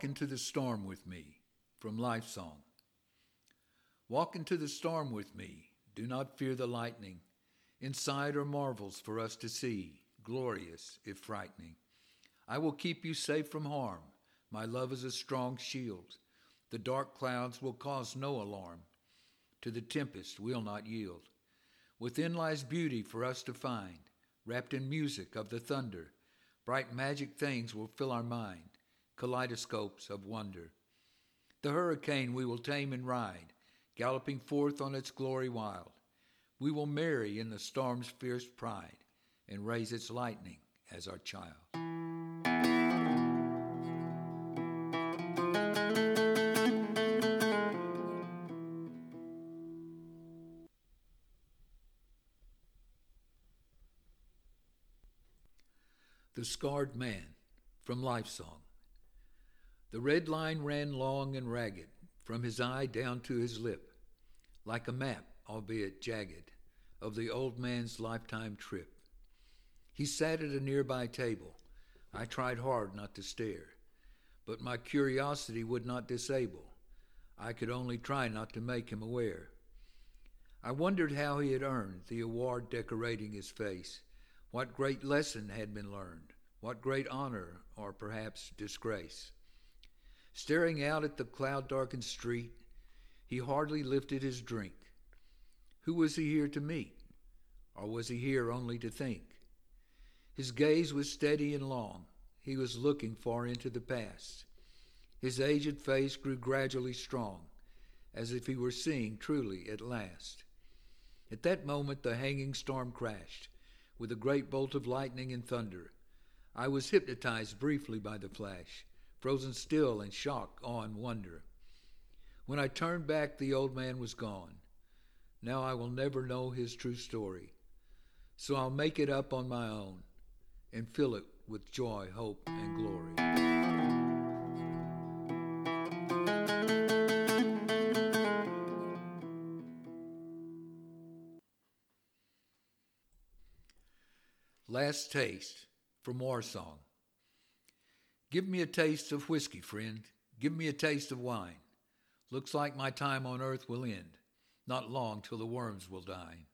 Walk into the storm with me from Life Song. Walk into the storm with me. Do not fear the lightning. Inside are marvels for us to see, glorious if frightening. I will keep you safe from harm. My love is a strong shield. The dark clouds will cause no alarm. To the tempest we'll not yield. Within lies beauty for us to find, wrapped in music of the thunder. Bright magic things will fill our mind kaleidoscopes of wonder. The hurricane we will tame and ride, galloping forth on its glory wild. We will marry in the storm's fierce pride and raise its lightning as our child. The Scarred Man from Life Song. The red line ran long and ragged from his eye down to his lip, like a map, albeit jagged, of the old man's lifetime trip. He sat at a nearby table. I tried hard not to stare, but my curiosity would not disable. I could only try not to make him aware. I wondered how he had earned the award decorating his face, what great lesson had been learned, what great honor or perhaps disgrace. Staring out at the cloud darkened street, he hardly lifted his drink. Who was he here to meet? Or was he here only to think? His gaze was steady and long. He was looking far into the past. His aged face grew gradually strong, as if he were seeing truly at last. At that moment, the hanging storm crashed, with a great bolt of lightning and thunder. I was hypnotized briefly by the flash frozen still in shock, awe, and wonder. When I turned back, the old man was gone. Now I will never know his true story. So I'll make it up on my own and fill it with joy, hope, and glory. Last Taste from War Song. Give me a taste of whiskey, friend. Give me a taste of wine. Looks like my time on earth will end. Not long till the worms will dine.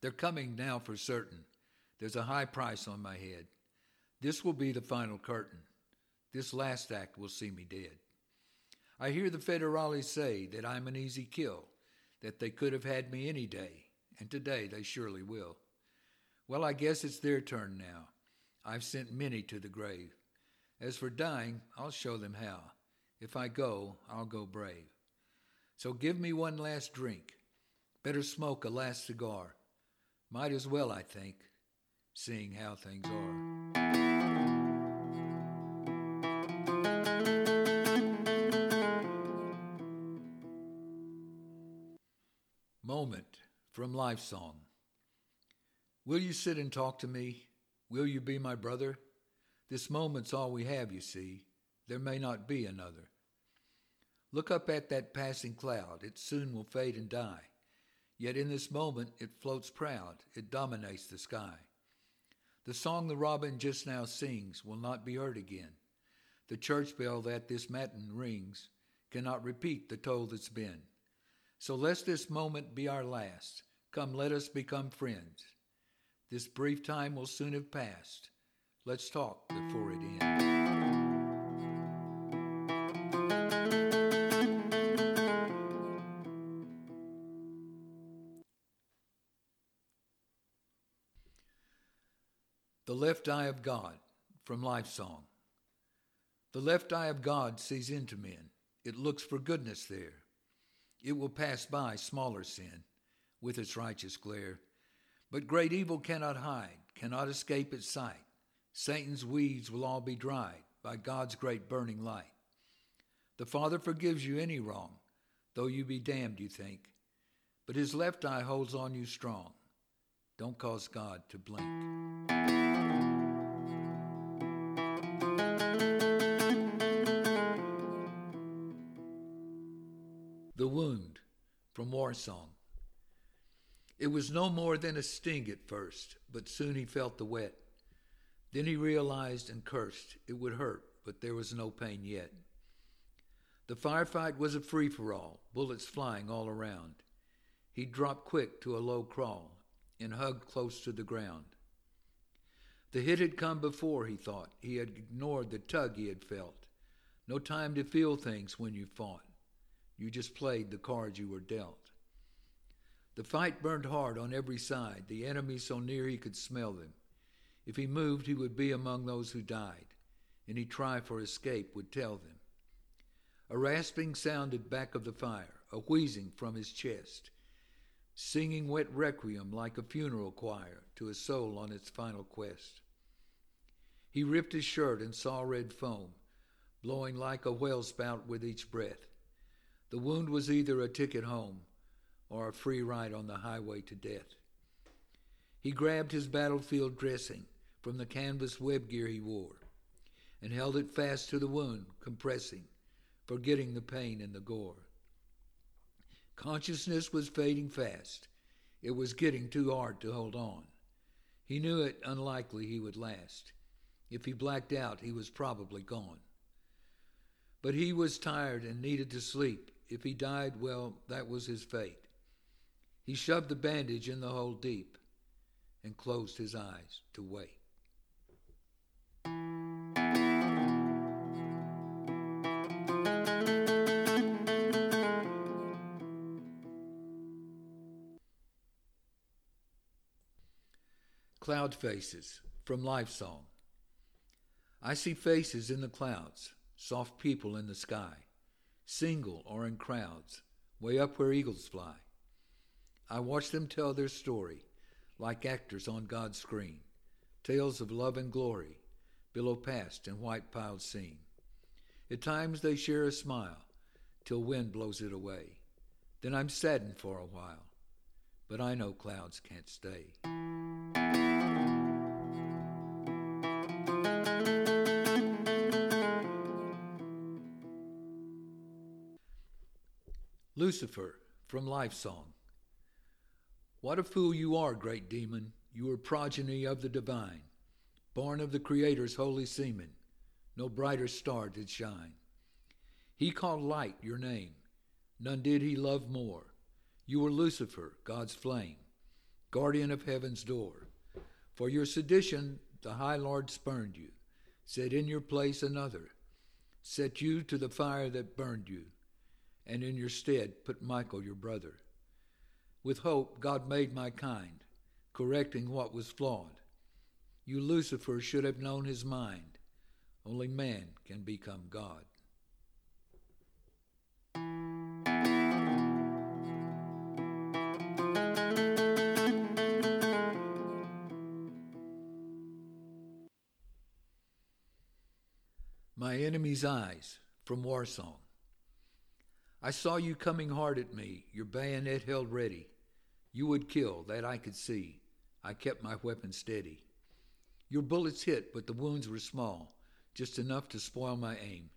They're coming now for certain. There's a high price on my head. This will be the final curtain. This last act will see me dead. I hear the federales say that I'm an easy kill, that they could have had me any day, and today they surely will. Well, I guess it's their turn now. I've sent many to the grave. As for dying, I'll show them how. If I go, I'll go brave. So give me one last drink. Better smoke a last cigar. Might as well, I think, seeing how things are. Moment from Life Song. Will you sit and talk to me? Will you be my brother? This moment's all we have, you see. There may not be another. Look up at that passing cloud. It soon will fade and die. Yet in this moment it floats proud. It dominates the sky. The song the robin just now sings will not be heard again. The church bell that this matin rings cannot repeat the toll that's been. So lest this moment be our last, come let us become friends. This brief time will soon have passed. Let's talk before it ends. The Left Eye of God from Life Song. The left eye of God sees into men. It looks for goodness there. It will pass by smaller sin with its righteous glare. But great evil cannot hide, cannot escape its sight. Satan's weeds will all be dried by God's great burning light. The Father forgives you any wrong, though you be damned, you think. But his left eye holds on you strong. Don't cause God to blink. The Wound from War Song. It was no more than a sting at first, but soon he felt the wet. Then he realized and cursed it would hurt, but there was no pain yet. The firefight was a free for all, bullets flying all around. He dropped quick to a low crawl and hugged close to the ground. The hit had come before, he thought. He had ignored the tug he had felt. No time to feel things when you fought. You just played the cards you were dealt. The fight burned hard on every side, the enemy so near he could smell them. If he moved, he would be among those who died. Any try for escape would tell them. A rasping sounded back of the fire, a wheezing from his chest, singing wet requiem like a funeral choir to a soul on its final quest. He ripped his shirt and saw red foam, blowing like a whale spout with each breath. The wound was either a ticket home or a free ride on the highway to death. He grabbed his battlefield dressing from the canvas web gear he wore and held it fast to the wound, compressing, forgetting the pain and the gore. Consciousness was fading fast. It was getting too hard to hold on. He knew it unlikely he would last. If he blacked out, he was probably gone. But he was tired and needed to sleep, if he died, well, that was his fate. He shoved the bandage in the hole deep and closed his eyes to wait. Cloud Faces from Life Song. I see faces in the clouds, soft people in the sky single or in crowds, way up where eagles fly. I watch them tell their story, like actors on God's screen, tales of love and glory, below past and white piled scene. At times they share a smile, till wind blows it away. Then I'm saddened for a while, but I know clouds can't stay. Lucifer from Life Song. What a fool you are, great demon! You are progeny of the divine, born of the Creator's holy semen. No brighter star did shine. He called light your name, none did he love more. You were Lucifer, God's flame, guardian of heaven's door. For your sedition, the High Lord spurned you, set in your place another, set you to the fire that burned you and in your stead put Michael your brother. With hope, God made my kind, correcting what was flawed. You, Lucifer, should have known his mind. Only man can become God. My enemy's eyes from War Song. I saw you coming hard at me, your bayonet held ready. You would kill, that I could see. I kept my weapon steady. Your bullets hit, but the wounds were small, just enough to spoil my aim.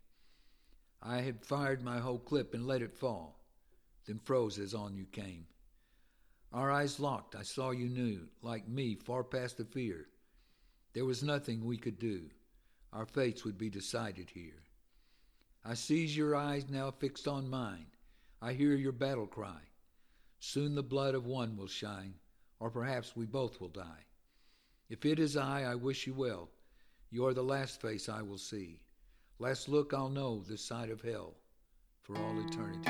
I had fired my whole clip and let it fall, then froze as on you came. Our eyes locked, I saw you knew, like me, far past the fear. There was nothing we could do. Our fates would be decided here. I seize your eyes now fixed on mine. I hear your battle cry. Soon the blood of one will shine, or perhaps we both will die. If it is I, I wish you well. You are the last face I will see. Last look I'll know this side of hell for all eternity.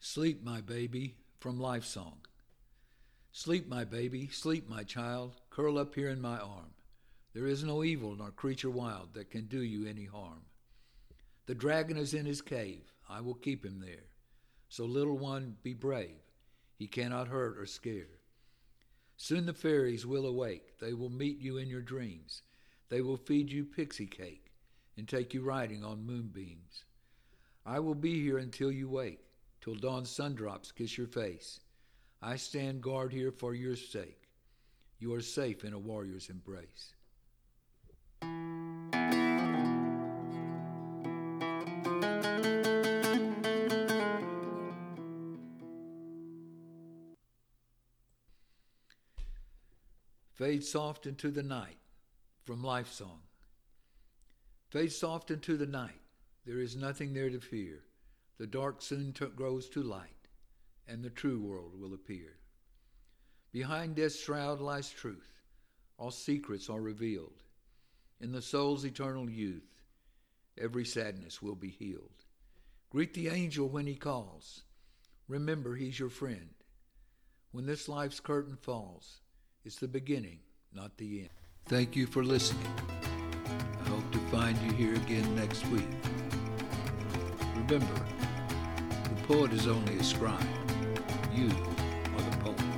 Sleep, my baby, from Life Song. Sleep, my baby, sleep, my child, curl up here in my arm. There is no evil nor creature wild that can do you any harm. The dragon is in his cave, I will keep him there. So, little one, be brave, he cannot hurt or scare. Soon the fairies will awake, they will meet you in your dreams. They will feed you pixie cake and take you riding on moonbeams. I will be here until you wake till dawn's sundrops kiss your face. I stand guard here for your sake. You are safe in a warrior's embrace. Fade soft into the night from Life Song. Fade soft into the night. There is nothing there to fear. The dark soon t- grows to light, and the true world will appear. Behind death's shroud lies truth. All secrets are revealed. In the soul's eternal youth, every sadness will be healed. Greet the angel when he calls. Remember, he's your friend. When this life's curtain falls, it's the beginning, not the end. Thank you for listening. I hope to find you here again next week. Remember, the poet is only a scribe. You are the poet.